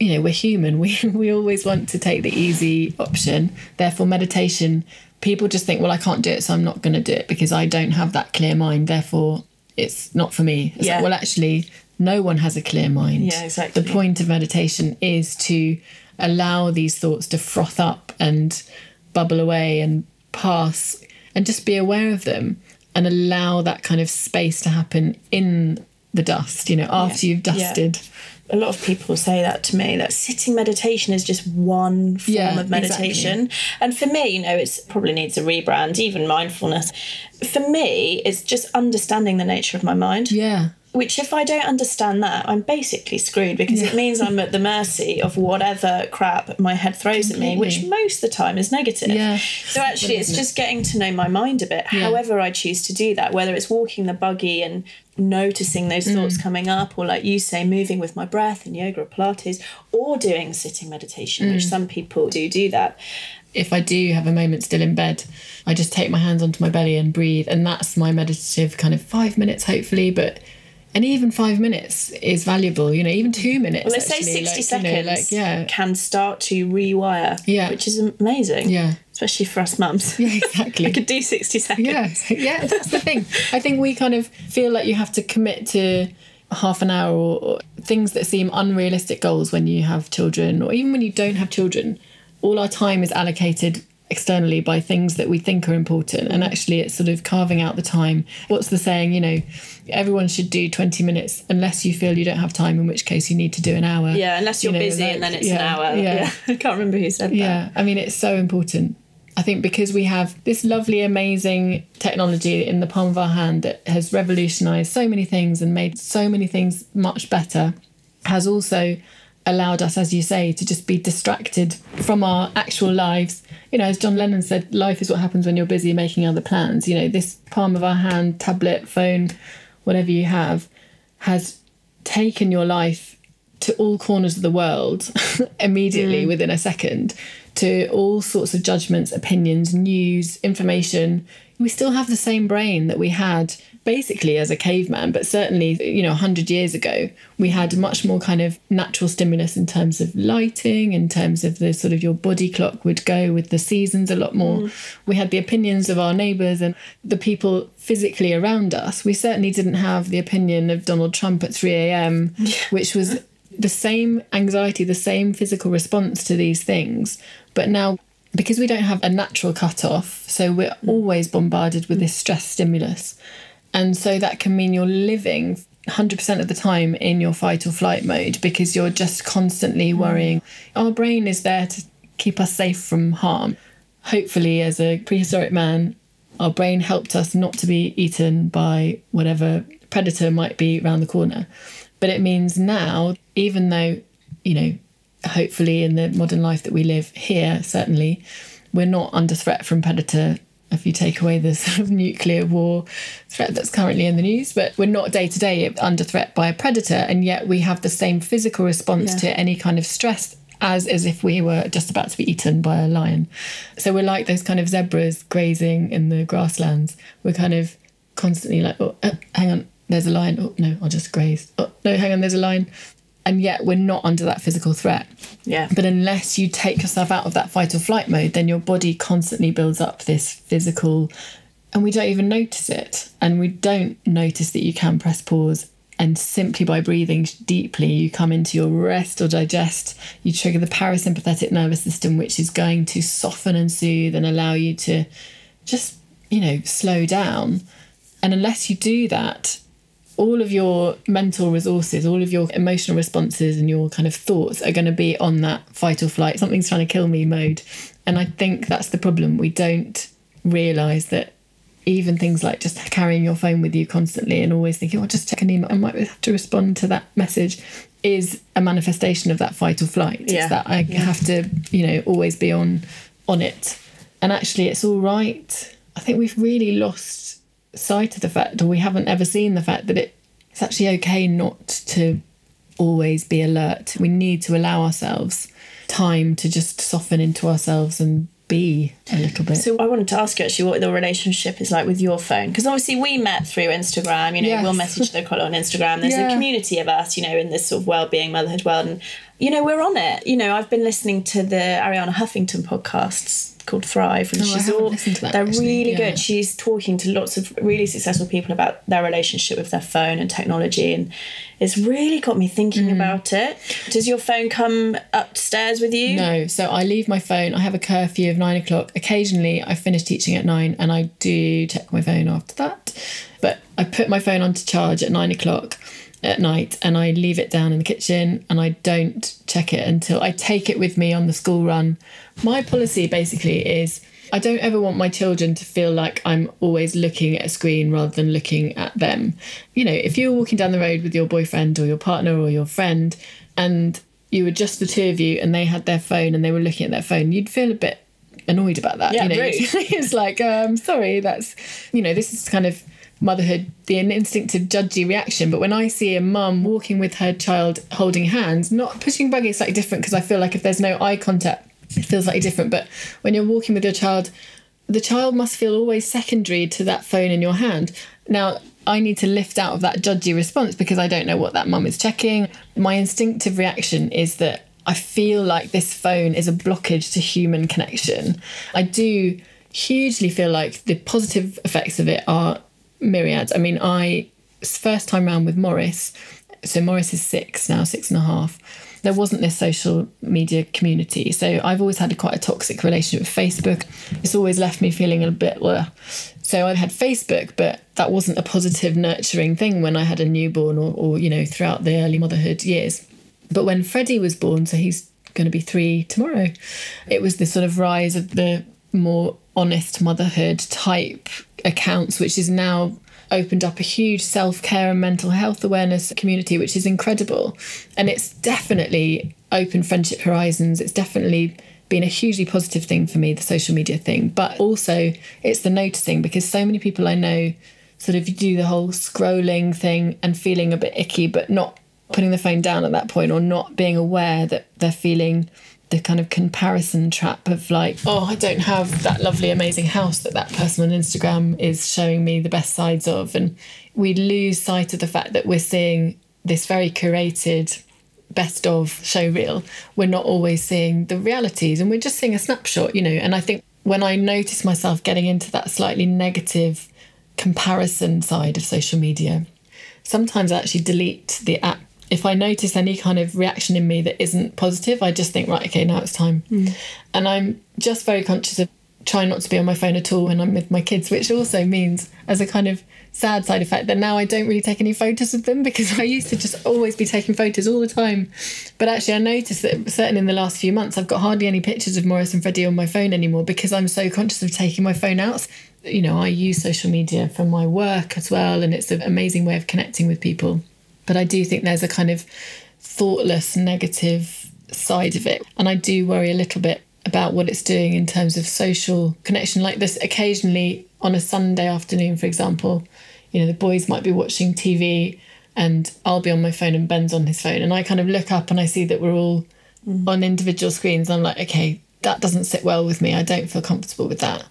you know, we're human. We, we always want to take the easy option. Therefore, meditation, people just think, well, I can't do it, so I'm not going to do it because I don't have that clear mind. Therefore, it's not for me. It's Yeah. like, well, actually, no one has a clear mind. Yeah, exactly. The point of meditation is to allow these thoughts to froth up and bubble away and pass and just be aware of them and allow that kind of space to happen in the dust, you know, after you've Yeah. dusted. a lot of people say that to me that sitting meditation is just one form Yeah, of meditation and for me you know it probably needs a rebrand even mindfulness for me it's just understanding the nature of my mind Yeah. Which if i don't understand that i'm basically screwed because it means i'm at the mercy of whatever crap my head throws at me which most of the time is negative Yeah. so actually it's just getting to know my mind a bit however i choose to do that whether it's walking the buggy and noticing those thoughts Mm. coming up or like you say moving with my breath in yoga or pilates or doing sitting meditation Mm. which some people do do that If I do have a moment still in bed, I just take my hands onto my belly and breathe. And that's my meditative kind of five minutes, hopefully. But and even five minutes is valuable, you know, even two minutes. well they say 60 like, you know, seconds like, yeah. can start to rewire Yeah. which is amazing Yeah. especially for us mums Yeah, exactly. I could do 60 seconds Yeah, yeah, that's the thing. I think we kind of feel like you have to commit to half an hour or, or things that seem unrealistic goals when you have children, or even when you don't have children. All our time is allocated externally by things that we think are important, and actually, it's sort of carving out the time. What's the saying? You know, everyone should do 20 minutes unless you feel you don't have time, in which case you need to do an hour. Yeah, unless you're You know, busy like, and then it's yeah, an hour. yeah. Yeah. I can't remember who said that. Yeah, I mean, it's so important. I think because we have this lovely, amazing technology in the palm of our hand that has revolutionized so many things and made so many things much better, has also allowed us, as you say, to just be distracted from our actual lives. You know, as John Lennon said, life is what happens when you're busy making other plans. You know, this palm of our hand, tablet, phone, whatever you have, has taken your life to all corners of the world immediately mm. within a second to all sorts of judgments, opinions, news, information. we still have the same brain that we had basically as a caveman, but certainly, you know, 100 years ago, we had much more kind of natural stimulus in terms of lighting, in terms of the sort of your body clock would go with the seasons a lot more. Mm. We had the opinions of our neighbours and the people physically around us. We certainly didn't have the opinion of Donald Trump at 3 a.m., which was the same anxiety, the same physical response to these things. But now, because we don't have a natural cut-off, so we're mm. always bombarded with this stress stimulus. And so that can mean you're living 100% of the time in your fight or flight mode because you're just constantly mm. worrying. Our brain is there to keep us safe from harm. Hopefully, as a prehistoric man, our brain helped us not to be eaten by whatever predator might be around the corner. But it means now, even though, you know, hopefully in the modern life that we live here, certainly, we're not under threat from predator if you take away the sort of nuclear war threat that's currently in the news, but we're not day to day under threat by a predator, and yet we have the same physical response yeah. to any kind of stress as as if we were just about to be eaten by a lion. So we're like those kind of zebras grazing in the grasslands. We're kind of constantly like, oh, uh, hang on, there's a lion. Oh no, I'll just graze. Oh no, hang on, there's a lion and yet we're not under that physical threat. Yeah. But unless you take yourself out of that fight or flight mode, then your body constantly builds up this physical, and we don't even notice it. And we don't notice that you can press pause. And simply by breathing deeply, you come into your rest or digest. You trigger the parasympathetic nervous system, which is going to soften and soothe and allow you to just, you know, slow down. And unless you do that, all of your mental resources, all of your emotional responses and your kind of thoughts are going to be on that fight or flight, something's trying to kill me mode. And I think that's the problem. We don't realize that even things like just carrying your phone with you constantly and always thinking, oh, just check an email, I might have to respond to that message is a manifestation of that fight or flight. Yeah. It's that I yeah. have to, you know, always be on on it. And actually it's all right. I think we've really lost sight of the fact, or we haven't ever seen the fact that it, it's actually okay not to always be alert. We need to allow ourselves time to just soften into ourselves and be a little bit. So I wanted to ask you actually what the relationship is like with your phone because obviously we met through Instagram. You know, yes. we'll message the collar on Instagram. There's yeah. a community of us, you know, in this sort of well-being motherhood world, and you know we're on it. You know, I've been listening to the Arianna Huffington podcasts called Thrive, and oh, she's all they're actually. really yeah. good. She's talking to lots of really successful people about their relationship with their phone and technology, and it's really got me thinking mm. about it. Does your phone come upstairs with you? No, so I leave my phone. I have a curfew of nine o'clock. Occasionally, I finish teaching at nine, and I do check my phone after that. But I put my phone onto charge at nine o'clock at night and I leave it down in the kitchen and I don't check it until I take it with me on the school run. My policy basically is I don't ever want my children to feel like I'm always looking at a screen rather than looking at them. You know, if you were walking down the road with your boyfriend or your partner or your friend and you were just the two of you and they had their phone and they were looking at their phone, you'd feel a bit annoyed about that. Yeah, you know, it's like, um, sorry, that's you know, this is kind of motherhood the instinctive judgy reaction but when i see a mum walking with her child holding hands not pushing buggy is slightly different because i feel like if there's no eye contact it feels slightly different but when you're walking with your child the child must feel always secondary to that phone in your hand now I need to lift out of that judgy response because I don't know what that mum is checking. My instinctive reaction is that I feel like this phone is a blockage to human connection. I do hugely feel like the positive effects of it are myriads. I mean, I first time round with Morris, so Morris is six now, six and a half. There wasn't this social media community, so I've always had a, quite a toxic relationship with Facebook. It's always left me feeling a bit. Ugh. So I had Facebook, but that wasn't a positive, nurturing thing when I had a newborn or, or you know throughout the early motherhood years. But when Freddie was born, so he's going to be three tomorrow, it was the sort of rise of the more honest motherhood type accounts, which is now opened up a huge self care and mental health awareness community, which is incredible. And it's definitely opened friendship horizons. It's definitely been a hugely positive thing for me, the social media thing. But also, it's the noticing because so many people I know sort of do the whole scrolling thing and feeling a bit icky, but not putting the phone down at that point or not being aware that they're feeling the kind of comparison trap of like, oh, I don't have that lovely, amazing house that that person on Instagram is showing me the best sides of. And we lose sight of the fact that we're seeing this very curated best of show reel. We're not always seeing the realities and we're just seeing a snapshot, you know. And I think when I notice myself getting into that slightly negative comparison side of social media, sometimes I actually delete the app. If I notice any kind of reaction in me that isn't positive, I just think, right, okay, now it's time. Mm. And I'm just very conscious of trying not to be on my phone at all when I'm with my kids, which also means, as a kind of sad side effect, that now I don't really take any photos of them because I used to just always be taking photos all the time. But actually, I noticed that certainly in the last few months, I've got hardly any pictures of Morris and Freddie on my phone anymore because I'm so conscious of taking my phone out you know, I use social media for my work as well, and it's an amazing way of connecting with people. But I do think there's a kind of thoughtless, negative side of it. And I do worry a little bit about what it's doing in terms of social connection. Like this, occasionally on a Sunday afternoon, for example, you know, the boys might be watching TV and I'll be on my phone and Ben's on his phone. And I kind of look up and I see that we're all mm. on individual screens. I'm like, okay, that doesn't sit well with me. I don't feel comfortable with that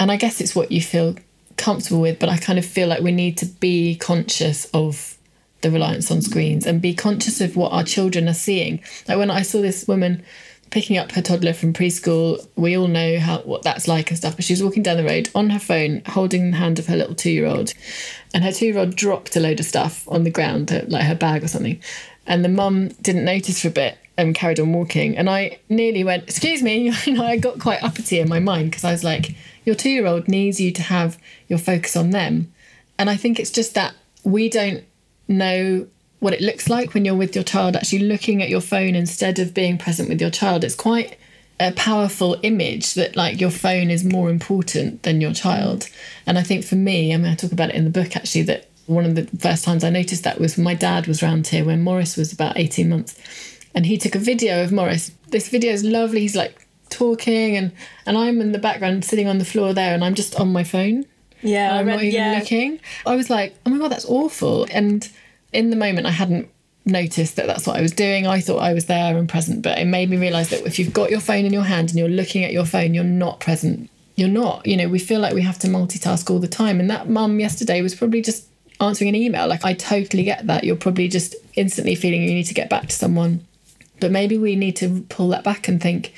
and I guess it's what you feel comfortable with, but I kind of feel like we need to be conscious of the reliance on screens and be conscious of what our children are seeing. Like when I saw this woman picking up her toddler from preschool, we all know how what that's like and stuff. But she was walking down the road on her phone, holding the hand of her little two year old, and her two year old dropped a load of stuff on the ground, uh, like her bag or something. And the mum didn't notice for a bit and carried on walking. And I nearly went, "Excuse me,". I got quite uppity in my mind because I was like your two year old needs you to have your focus on them. And I think it's just that we don't know what it looks like when you're with your child, actually looking at your phone instead of being present with your child. It's quite a powerful image that like your phone is more important than your child. And I think for me, I mean, I talk about it in the book actually that one of the first times I noticed that was my dad was around here when Morris was about 18 months. And he took a video of Morris. This video is lovely. He's like talking and and I'm in the background sitting on the floor there and I'm just on my phone. Yeah, I'm um, read, not even yeah. looking. I was like, oh my god, that's awful. And in the moment, I hadn't noticed that that's what I was doing. I thought I was there and present, but it made me realize that if you've got your phone in your hand and you're looking at your phone, you're not present. You're not. You know, we feel like we have to multitask all the time. And that mum yesterday was probably just answering an email. Like, I totally get that. You're probably just instantly feeling you need to get back to someone. But maybe we need to pull that back and think,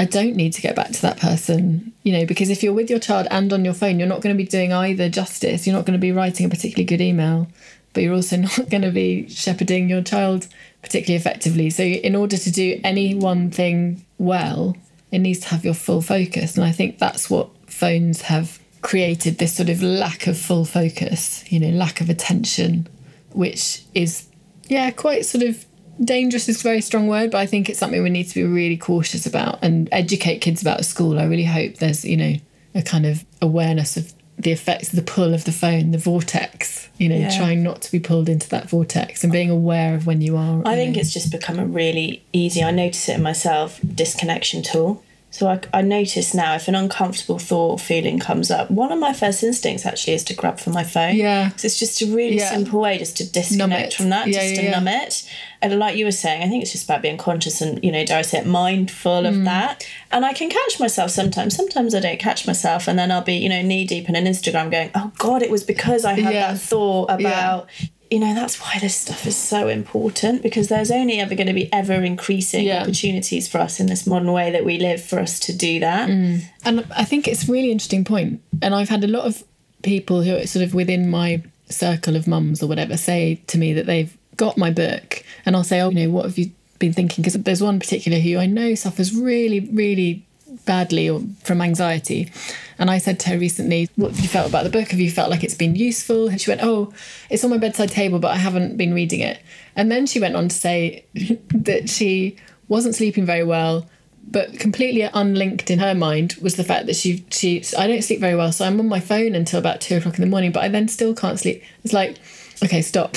I don't need to get back to that person, you know, because if you're with your child and on your phone, you're not going to be doing either justice. You're not going to be writing a particularly good email, but you're also not going to be shepherding your child particularly effectively. So, in order to do any one thing well, it needs to have your full focus. And I think that's what phones have created this sort of lack of full focus, you know, lack of attention, which is, yeah, quite sort of dangerous is a very strong word, but I think it's something we need to be really cautious about and educate kids about at school. I really hope there's, you know, a kind of awareness of the effects, the pull of the phone, the vortex, you know, yeah. trying not to be pulled into that vortex and being aware of when you are. I you think know. it's just become a really easy, I notice it in myself, disconnection tool. So I, I notice now if an uncomfortable thought or feeling comes up, one of my first instincts actually is to grab for my phone. Yeah. it's just a really yeah. simple way just to disconnect from that, yeah, just yeah, to numb it. And like you were saying, I think it's just about being conscious and, you know, dare I say it, mindful of mm. that. And I can catch myself sometimes. Sometimes I don't catch myself. And then I'll be, you know, knee deep in an Instagram going, oh God, it was because I had that thought about you know that's why this stuff is so important because there's only ever going to be ever increasing yeah. opportunities for us in this modern way that we live for us to do that mm. and i think it's a really interesting point. point and i've had a lot of people who are sort of within my circle of mums or whatever say to me that they've got my book and i'll say oh you know what have you been thinking because there's one particular who i know suffers really really badly or from anxiety. And I said to her recently, What have you felt about the book? Have you felt like it's been useful? And she went, Oh, it's on my bedside table, but I haven't been reading it. And then she went on to say that she wasn't sleeping very well, but completely unlinked in her mind was the fact that she she I don't sleep very well, so I'm on my phone until about two o'clock in the morning, but I then still can't sleep. It's like, okay, stop.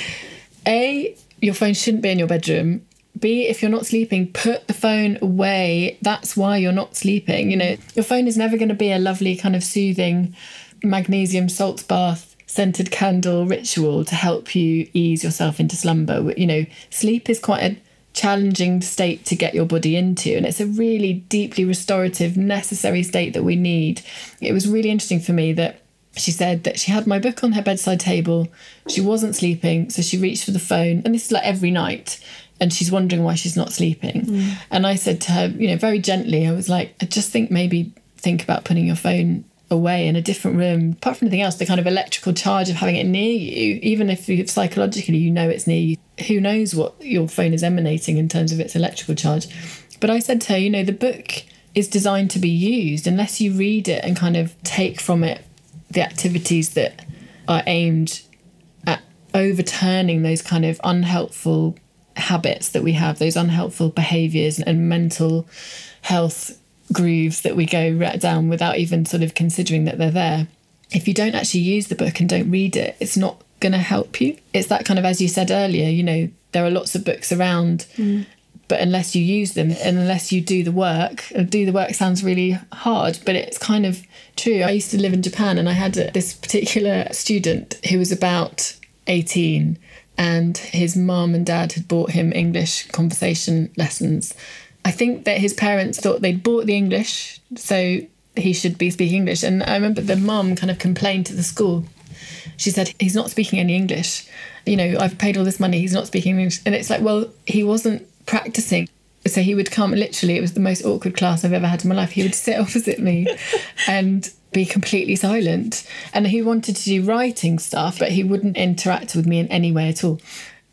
A, your phone shouldn't be in your bedroom B, if you're not sleeping, put the phone away. That's why you're not sleeping. You know, your phone is never going to be a lovely kind of soothing magnesium salt bath scented candle ritual to help you ease yourself into slumber. You know, sleep is quite a challenging state to get your body into. And it's a really deeply restorative, necessary state that we need. It was really interesting for me that she said that she had my book on her bedside table. She wasn't sleeping, so she reached for the phone. And this is like every night. And she's wondering why she's not sleeping. Mm. And I said to her, you know, very gently, I was like, I just think maybe think about putting your phone away in a different room. Apart from anything else, the kind of electrical charge of having it near you, even if you, psychologically you know it's near you, who knows what your phone is emanating in terms of its electrical charge. But I said to her, you know, the book is designed to be used unless you read it and kind of take from it the activities that are aimed at overturning those kind of unhelpful habits that we have, those unhelpful behaviors and mental health grooves that we go right down without even sort of considering that they're there. If you don't actually use the book and don't read it, it's not going to help you. It's that kind of, as you said earlier, you know, there are lots of books around, mm. but unless you use them and unless you do the work, do the work sounds really hard, but it's kind of true. I used to live in Japan and I had this particular student who was about 18 and his mom and dad had bought him English conversation lessons I think that his parents thought they'd bought the English, so he should be speaking English. And I remember the mum kind of complained to the school. She said, He's not speaking any English. You know, I've paid all this money, he's not speaking English. And it's like, well, he wasn't practicing. So he would come, literally, it was the most awkward class I've ever had in my life. He would sit opposite me and be completely silent. And he wanted to do writing stuff, but he wouldn't interact with me in any way at all.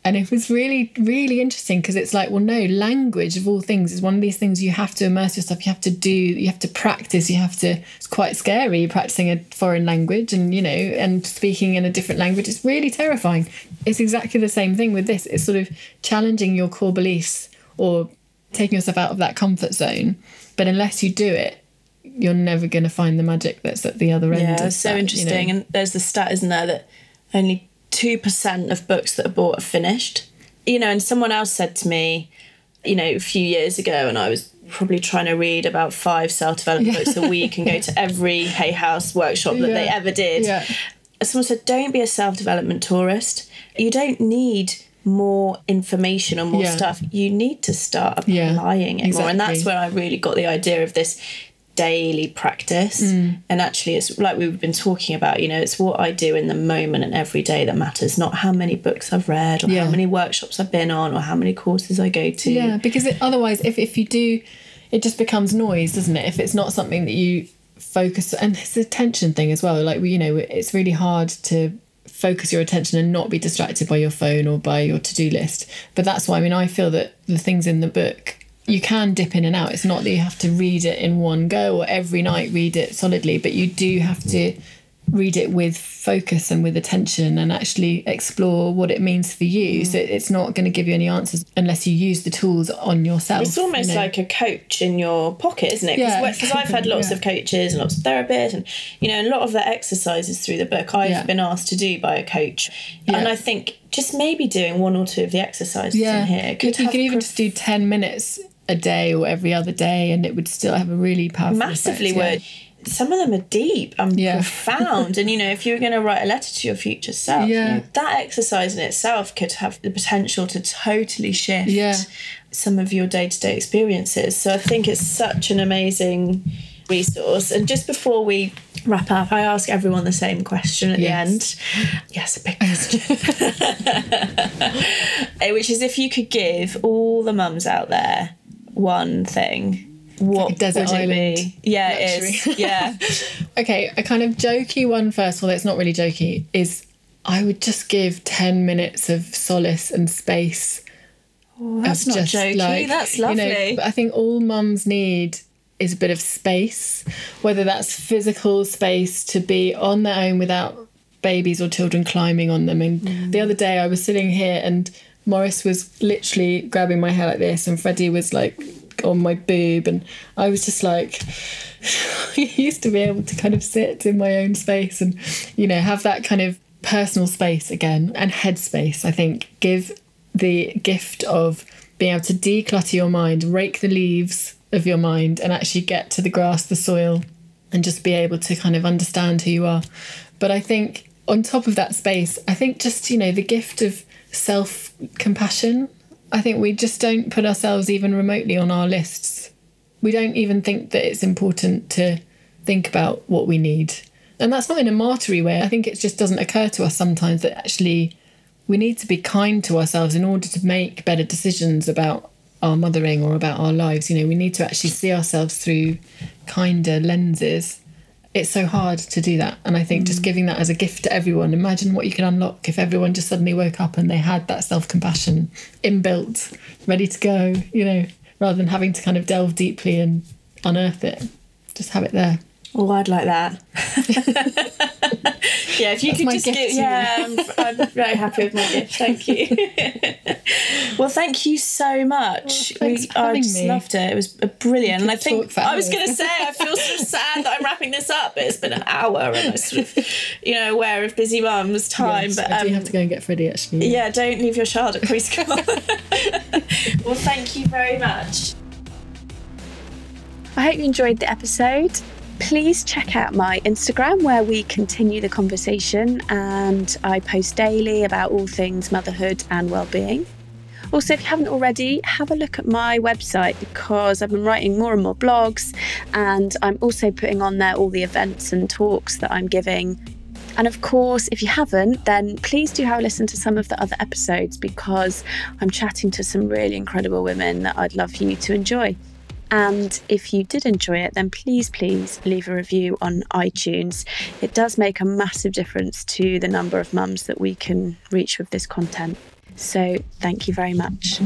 And it was really, really interesting because it's like, well, no, language of all things is one of these things you have to immerse yourself, you have to do, you have to practice, you have to, it's quite scary practicing a foreign language and, you know, and speaking in a different language. It's really terrifying. It's exactly the same thing with this. It's sort of challenging your core beliefs or taking yourself out of that comfort zone. But unless you do it, you're never going to find the magic that's at the other end. Yeah, it's so that, interesting. You know? And there's the stat, isn't there, that only 2% of books that are bought are finished. You know, and someone else said to me, you know, a few years ago, and I was probably trying to read about five self development yeah. books a week and go to every Hay House workshop that yeah. they ever did. Yeah. Someone said, don't be a self development tourist. You don't need more information or more yeah. stuff. You need to start applying it exactly. more. And that's where I really got the idea of this daily practice mm. and actually it's like we've been talking about you know it's what i do in the moment and every day that matters not how many books i've read or yeah. how many workshops i've been on or how many courses i go to yeah because it, otherwise if, if you do it just becomes noise doesn't it if it's not something that you focus and it's a attention thing as well like you know it's really hard to focus your attention and not be distracted by your phone or by your to-do list but that's why i mean i feel that the things in the book you can dip in and out. It's not that you have to read it in one go or every night read it solidly, but you do have to read it with focus and with attention and actually explore what it means for you. Mm. So it's not going to give you any answers unless you use the tools on yourself. It's almost you know? like a coach in your pocket, isn't it? Because yeah. I've had lots yeah. of coaches and lots of therapists, and you know, a lot of the exercises through the book I've yeah. been asked to do by a coach, and I think just maybe doing one or two of the exercises in here could you, you could even prof- just do ten minutes a day or every other day, and it would still have a really powerful massively effect, yeah. Some of them are deep and yeah. profound, and you know, if you were going to write a letter to your future self, yeah. You know, that exercise in itself could have the potential to totally shift yeah. some of your day to day experiences. So I think it's such an amazing resource. And just before we wrap up, I ask everyone the same question at yes. the end. Yes, a big question. Eh, which is if you could give all the mums out there one thing, what like desert would it be? Yeah, luxury. it is. Yeah. okay, a kind of jokey one first, although it's not really jokey, is I would just give 10 minutes of solace and space. Oh, that's not jokey. Like, that's lovely. You know, I think all mums need is a bit of space, whether that's physical space to be on their own without babies or children climbing on them. And mm. the other day I was sitting here and Morris was literally grabbing my hair like this, and Freddie was like on my boob, and I was just like, I used to be able to kind of sit in my own space and, you know, have that kind of personal space again and headspace. I think give the gift of being able to declutter your mind, rake the leaves of your mind, and actually get to the grass, the soil, and just be able to kind of understand who you are. But I think on top of that space, I think just, you know, the gift of self compassion I think we just don't put ourselves even remotely on our lists. We don't even think that it's important to think about what we need. And that's not in a martyry way. I think it just doesn't occur to us sometimes that actually we need to be kind to ourselves in order to make better decisions about our mothering or about our lives. You know, we need to actually see ourselves through kinder lenses. It's so hard to do that. And I think mm. just giving that as a gift to everyone, imagine what you could unlock if everyone just suddenly woke up and they had that self compassion inbuilt, ready to go, you know, rather than having to kind of delve deeply and unearth it. Just have it there. Oh, I'd like that. yeah, if you That's could just give, yeah, I'm, I'm, very happy with my gift. Thank you. well, thank you so much. Oh, we, I just me. loved it. It was brilliant. And I think I was going to say, I feel sort of sad that I'm wrapping this up, but it's been an hour and I'm sort of, you know, aware of busy mums time. Yes, but um, I do have to go and get Freddie actually. Yeah, don't leave your child at preschool. well, thank you very much. I hope you enjoyed the episode please check out my Instagram where we continue the conversation and I post daily about all things motherhood and well-being. Also, if you haven't already, have a look at my website because I've been writing more and more blogs and I'm also putting on there all the events and talks that I'm giving. And of course, if you haven't, then please do have a listen to some of the other episodes because I'm chatting to some really incredible women that I'd love for you to enjoy. And if you did enjoy it, then please, please leave a review on iTunes. It does make a massive difference to the number of mums that we can reach with this content. So thank you very much.